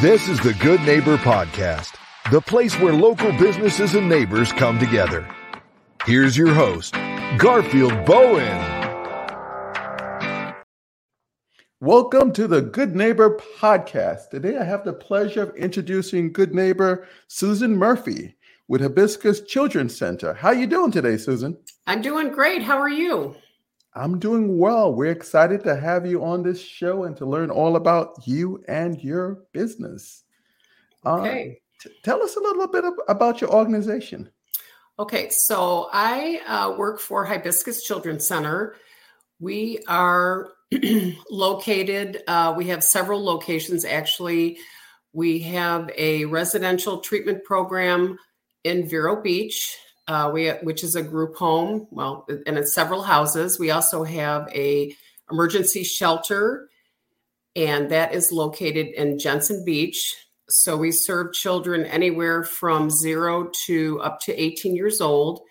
This is the Good Neighbor Podcast, the place where local businesses and neighbors come together. Here's your host, Garfield Bowen. Welcome to the Good Neighbor Podcast. Today I have the pleasure of introducing Good Neighbor Susan Murphy with Hibiscus Children's Center. How you doing today, Susan? I'm doing great. How are you? I'm doing well. We're excited to have you on this show and to learn all about you and your business. Uh, okay. Uh, t- tell us a little bit about your organization. Okay, so I uh, work for Hibiscus Children's Center. We are located, uh, we have several locations actually. We have a residential treatment program in Vero Beach, uh, we which is a group home. Well, and it's several houses. We also have a emergency shelter, and that is located in Jensen Beach. So we serve children anywhere from zero to up to 18 years old.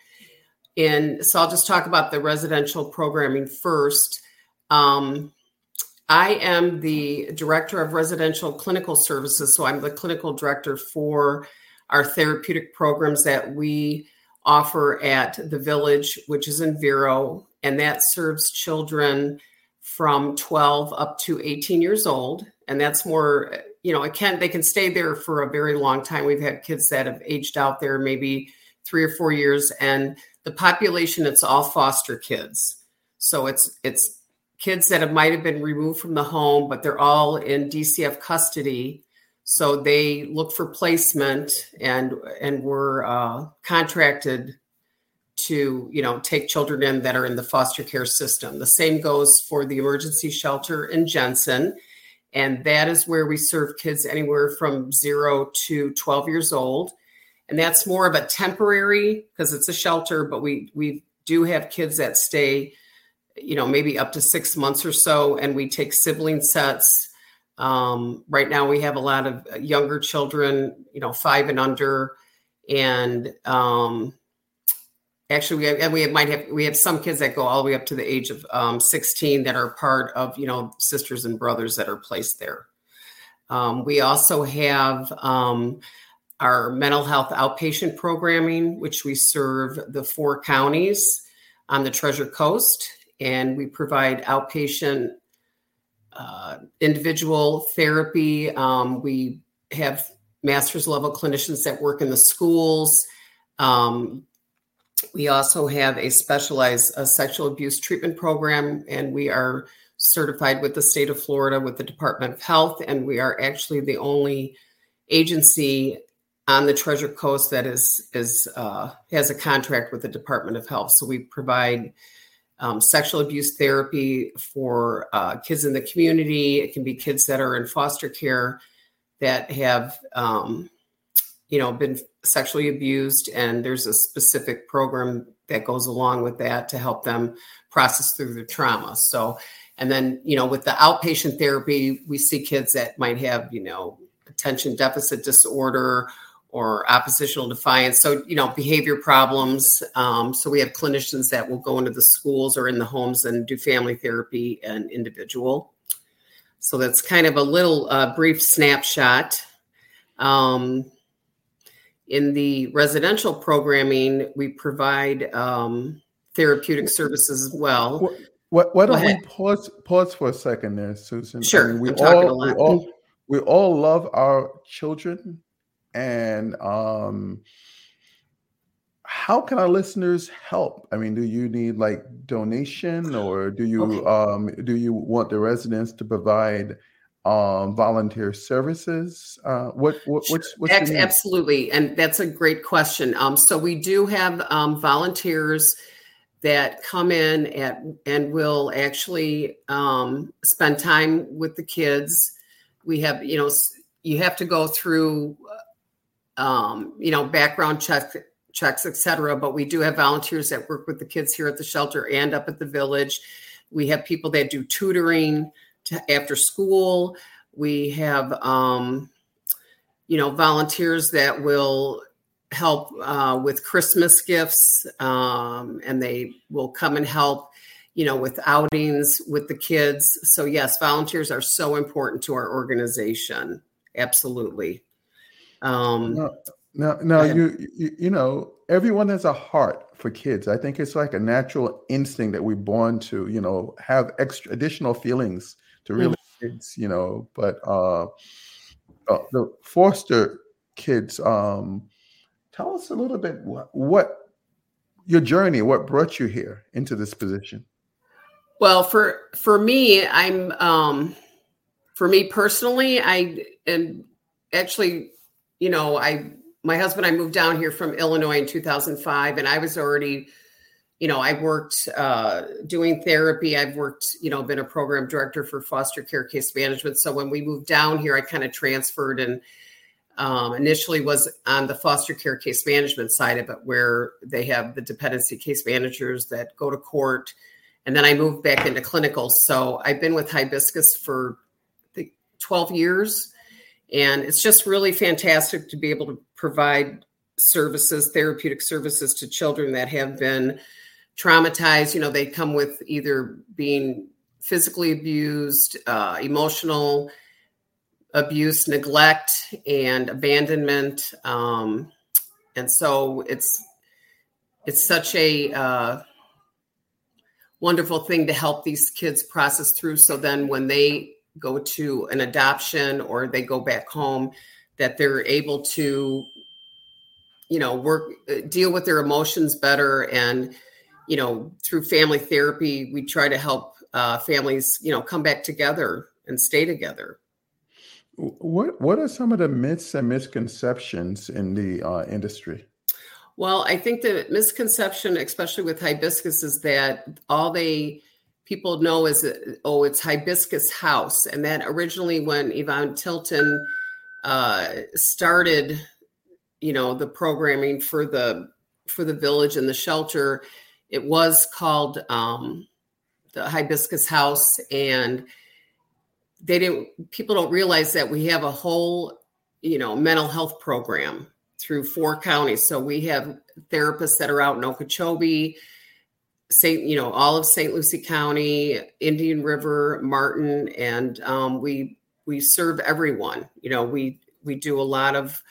And so I'll just talk about the residential programming first. Um, I am the director of residential clinical services. So I'm the clinical director for our therapeutic programs that we offer at the village, which is in Vero, and that serves children from 12 up to 18 years old. And that's more, you know, it can they can stay there for a very long time. We've had kids that have aged out there maybe three or four years, and the population it's all foster kids. So it's it's kids that have might have been removed from the home, but they're all in DCF custody so they look for placement and and were uh, contracted to you know take children in that are in the foster care system. The same goes for the emergency shelter in Jensen, and that is where we serve kids anywhere from zero to twelve years old, and that's more of a temporary because it's a shelter, but we we do have kids that stay, you know, maybe up to six months or so, and we take sibling sets um, right now, we have a lot of younger children, you know, five and under, and um, actually, we have, and we might have we have some kids that go all the way up to the age of um, 16 that are part of you know sisters and brothers that are placed there. Um, we also have um, our mental health outpatient programming, which we serve the four counties on the Treasure Coast, and we provide outpatient uh, individual therapy. Um, we have master's level clinicians that work in the schools. Um, we also have a specialized uh, sexual abuse treatment program, and we are certified with the state of Florida with the Department of Health. And we are actually the only agency on the Treasure Coast that is is uh, has a contract with the Department of Health. So we provide um, sexual abuse therapy for uh, kids in the community. It can be kids that are in foster care that have, um, you know, been sexually abused, and there's a specific program that goes along with that to help them process through the trauma. So, and then, you know, with the outpatient therapy, we see kids that might have, you know, attention deficit disorder or oppositional defiance. So, you know, behavior problems. Um, so, we have clinicians that will go into the schools or in the homes and do family therapy and individual. So, that's kind of a little uh, brief snapshot. Um, in the residential programming, we provide um, therapeutic services as well. What, what, why don't we pause pause for a second there, Susan? Sure. I mean, we, all, we all we all love our children and um, how can our listeners help? I mean, do you need like donation, or do you okay. um, do you want the residents to provide um, volunteer services? Uh, what, what what's, what's absolutely, and that's a great question. Um, so we do have um, volunteers that come in at and will actually um, spend time with the kids. We have, you know, you have to go through um, you know, background check, checks, etc. But we do have volunteers that work with the kids here at the shelter and up at the village. We have people that do tutoring to, after school. We have, um, you know, volunteers that will help uh, with Christmas gifts, um, and they will come and help, you know, with outings with the kids. So yes, volunteers are so important to our organization absolutely. Um, now, now, now you, you you know everyone has a heart for kids. I think it's like a natural instinct that we're born to, you know, have extra additional feelings to really mm-hmm. kids, you know. But uh, uh, the foster kids, um, tell us a little bit what, what your journey, what brought you here into this position. Well, for for me, I'm um, for me personally, I am actually, you know, I my husband I moved down here from Illinois in 2005, and I was already, you know, I worked uh, doing therapy. I've worked, you know, been a program director for foster care case management. So when we moved down here, I kind of transferred and um, initially was on the foster care case management side of it, where they have the dependency case managers that go to court. And then I moved back into clinical. So I've been with Hibiscus for I think 12 years. And it's just really fantastic to be able to provide services, therapeutic services to children that have been traumatized. You know, they come with either being physically abused, uh, emotional abuse, neglect, and abandonment. Um, and so it's it's such a uh, wonderful thing to help these kids process through. So then when they go to an adoption or they go back home, that they're able to, you know, work, uh, deal with their emotions better. And, you know, through family therapy, we try to help uh, families, you know, come back together and stay together. What What are some of the myths and misconceptions in the uh, industry? Well, I think the misconception, especially with hibiscus, is that all they people know is oh, it's hibiscus house, and that originally when Yvonne Tilton uh, started, you know, the programming for the for the village and the shelter, it was called um, the hibiscus house, and they didn't people don't realize that we have a whole you know mental health program through four counties. So we have therapists that are out in okeechobee St. You know, all of St. Lucie County, Indian River, Martin, and um, we we serve everyone. You know, we we do a lot of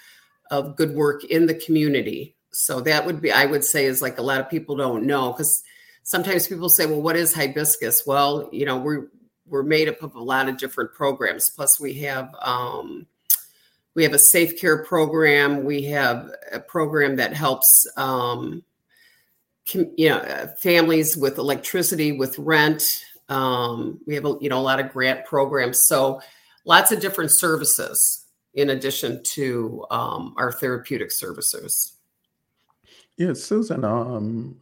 of good work in the community. So that would be, I would say, is like a lot of people don't know because sometimes people say, "Well, what is hibiscus?" Well, you know, we're we're made up of a lot of different programs. Plus, we have um, we have a safe care program. We have a program that helps um, you know families with electricity, with rent. Um, we have a, you know a lot of grant programs. So lots of different services in addition to um, our therapeutic services. Yeah, Susan. Um,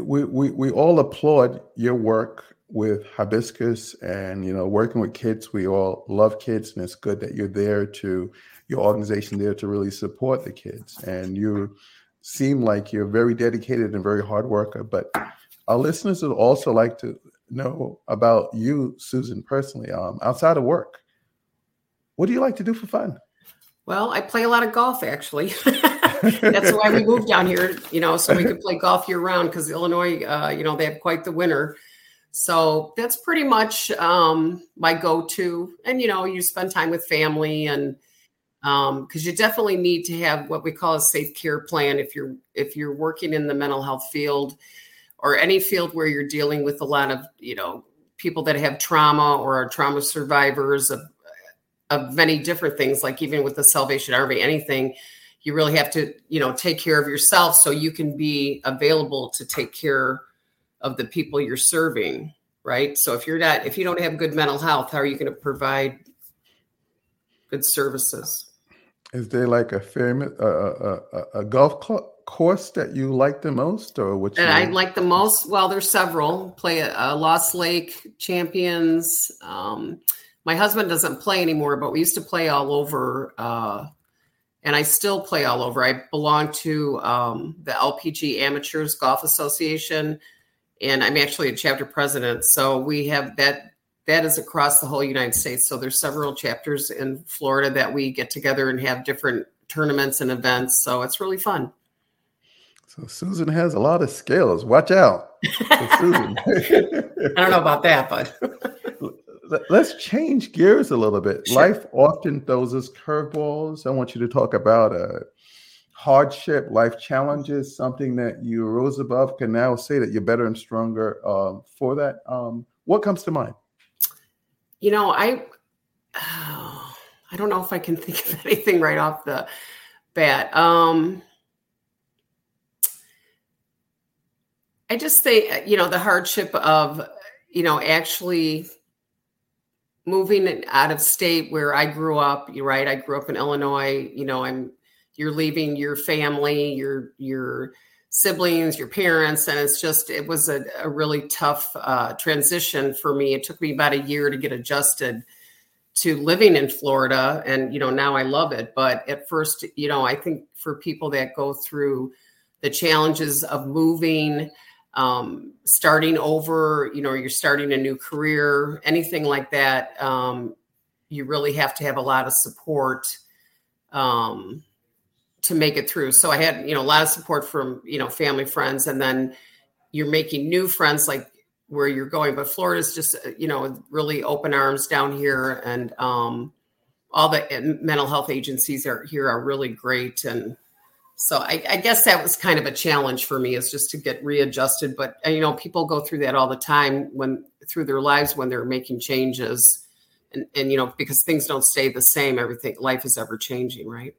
we, we we all applaud your work with hibiscus and you know working with kids we all love kids and it's good that you're there to your organization there to really support the kids and you seem like you're very dedicated and very hard worker but our listeners would also like to know about you susan personally um, outside of work. What do you like to do for fun? Well i play a lot of golf actually. That's why we moved down here you know so we could play golf year round because illinois uh, you know they have quite the winter. So that's pretty much um, my go-to. And you know, you spend time with family and because um, you definitely need to have what we call a safe care plan if you're if you're working in the mental health field or any field where you're dealing with a lot of you know people that have trauma or are trauma survivors of of many different things like even with the salvation army anything you really have to you know take care of yourself so you can be available to take care of the people you're serving, right? So if you're not, if you don't have good mental health, how are you going to provide good services? Is there like a famous uh, a, a, golf course that you like the most, or which? And I like the most. Well, there's several. Play a, a Lost Lake Champions. Um, my husband doesn't play anymore, but we used to play all over. Uh, and I still play all over. I belong to um, the LPGA Amateurs Golf Association and I'm actually a chapter president. So we have that that is across the whole United States. So there's several chapters in Florida that we get together and have different tournaments and events. So it's really fun. So Susan has a lot of skills. Watch out, Susan. I don't know about that, but let's change gears a little bit. Sure. Life often throws us curveballs. I want you to talk about a hardship, life challenges, something that you rose above. Can now say that you're better and stronger uh, for that. Um, what comes to mind? You know, I oh, I don't know if I can think of anything right off the bat. Um, I just think you know the hardship of you know actually moving out of state where I grew up. You're right. I grew up in Illinois. You know, I'm you're leaving your family, your your siblings, your parents, and it's just it was a, a really tough uh, transition for me. It took me about a year to get adjusted to living in Florida, and you know now I love it. But at first, you know, I think for people that go through the challenges of moving um, starting over, you know, you're starting a new career, anything like that, um, you really have to have a lot of support um, to make it through. So I had, you know, a lot of support from, you know, family, friends, and then you're making new friends like where you're going. But Florida's just, uh, you know, really open arms down here, and um, all the uh, mental health agencies are here are really great and so I, I, guess that was kind of a challenge for me is just to get readjusted but uh, you know people go through that all the time when through their lives when they're making changes and, and you know because things don't stay the same everything life is ever changing right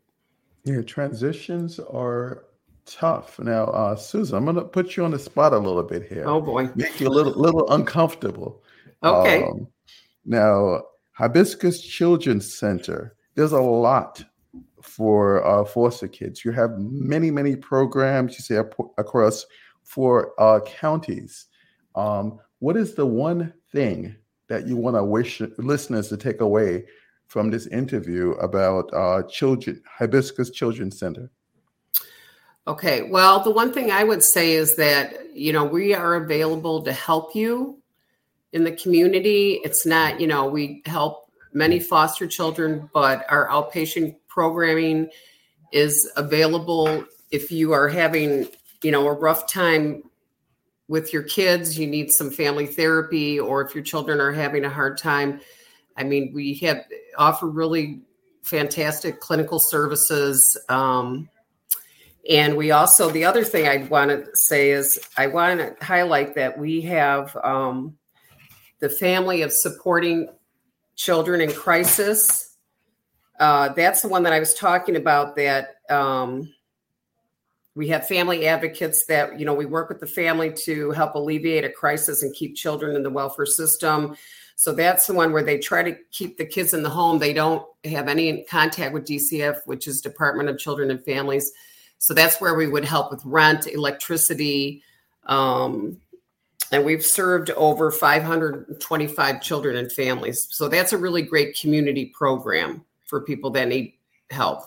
yeah transitions are tough. Now uh, susan i'm going to put you on the spot a little bit here. Oh boy. Make you a little little uncomfortable. Okay. Um, now hibiscus children's center there's a lot for uh, foster kids. You have many, many programs, you say, across four uh, counties. Um, what is the one thing that you want to wish listeners to take away from this interview about uh, children, Hibiscus Children's Center? Okay, well, the one thing I would say is that, you know, we are available to help you in the community. It's not, you know, we help many foster children, but our outpatient programming is available if you are having, you know, a rough time with your kids, you need some family therapy, or if your children are having a hard time. I mean, we have offer really fantastic clinical services. Um, and we also, the other thing I want to say is I want to highlight that we have um, the family of supporting children in crisis uh, that's the one that I was talking about. That um, we have family advocates that you know we work with the family to help alleviate a crisis and keep children in the welfare system. So that's the one where they try to keep the kids in the home. They don't have any contact with DCF, which is Department of Children and Families. So that's where we would help with rent, electricity, um, and we've served over 525 children and families. So that's a really great community program for people that need help.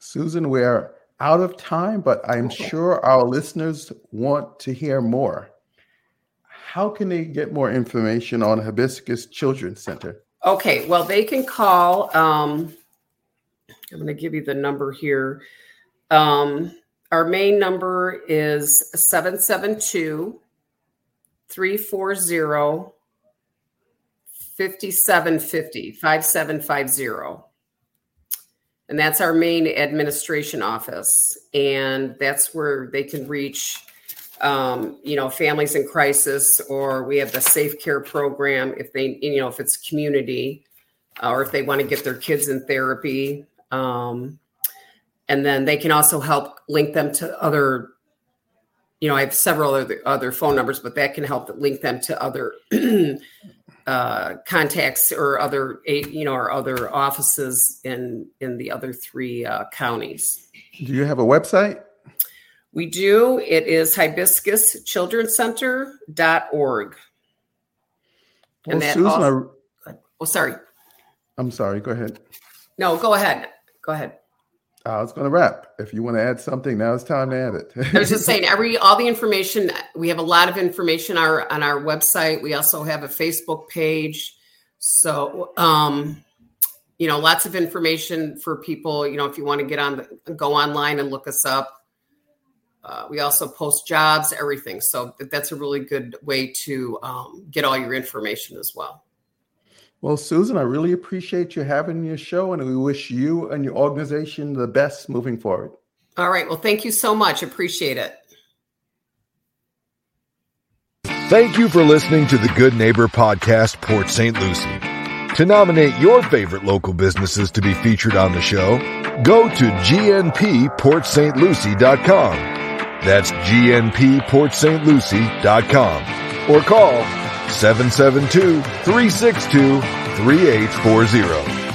Susan, we're out of time, but I'm okay. sure our listeners want to hear more. How can they get more information on Hibiscus Children's Center? Okay, well, they can call. Um, I'm going to give you the number here. Um, our main number is 772 340 5750, 5750. And that's our main administration office. And that's where they can reach, um, you know, families in crisis, or we have the safe care program if they, you know, if it's community, uh, or if they want to get their kids in therapy. Um, and then they can also help link them to other you know i have several other, other phone numbers but that can help link them to other uh, contacts or other you know or other offices in in the other three uh, counties. Do you have a website? We do. It is hibiscuschildrencenter.org. Well, and that Susan, also, oh, sorry. I'm sorry. Go ahead. No, go ahead. Go ahead. I was going to wrap. If you want to add something, now it's time to add it. I was just saying, every all the information we have a lot of information our, on our website. We also have a Facebook page, so um, you know, lots of information for people. You know, if you want to get on, the, go online and look us up. Uh, we also post jobs, everything. So that's a really good way to um, get all your information as well. Well, Susan, I really appreciate you having your show, and we wish you and your organization the best moving forward. All right. Well, thank you so much. Appreciate it. Thank you for listening to the Good Neighbor Podcast, Port St. Lucie. To nominate your favorite local businesses to be featured on the show, go to gnpportstlucie.com. That's gnpportstlucie.com or call 772 362 3840.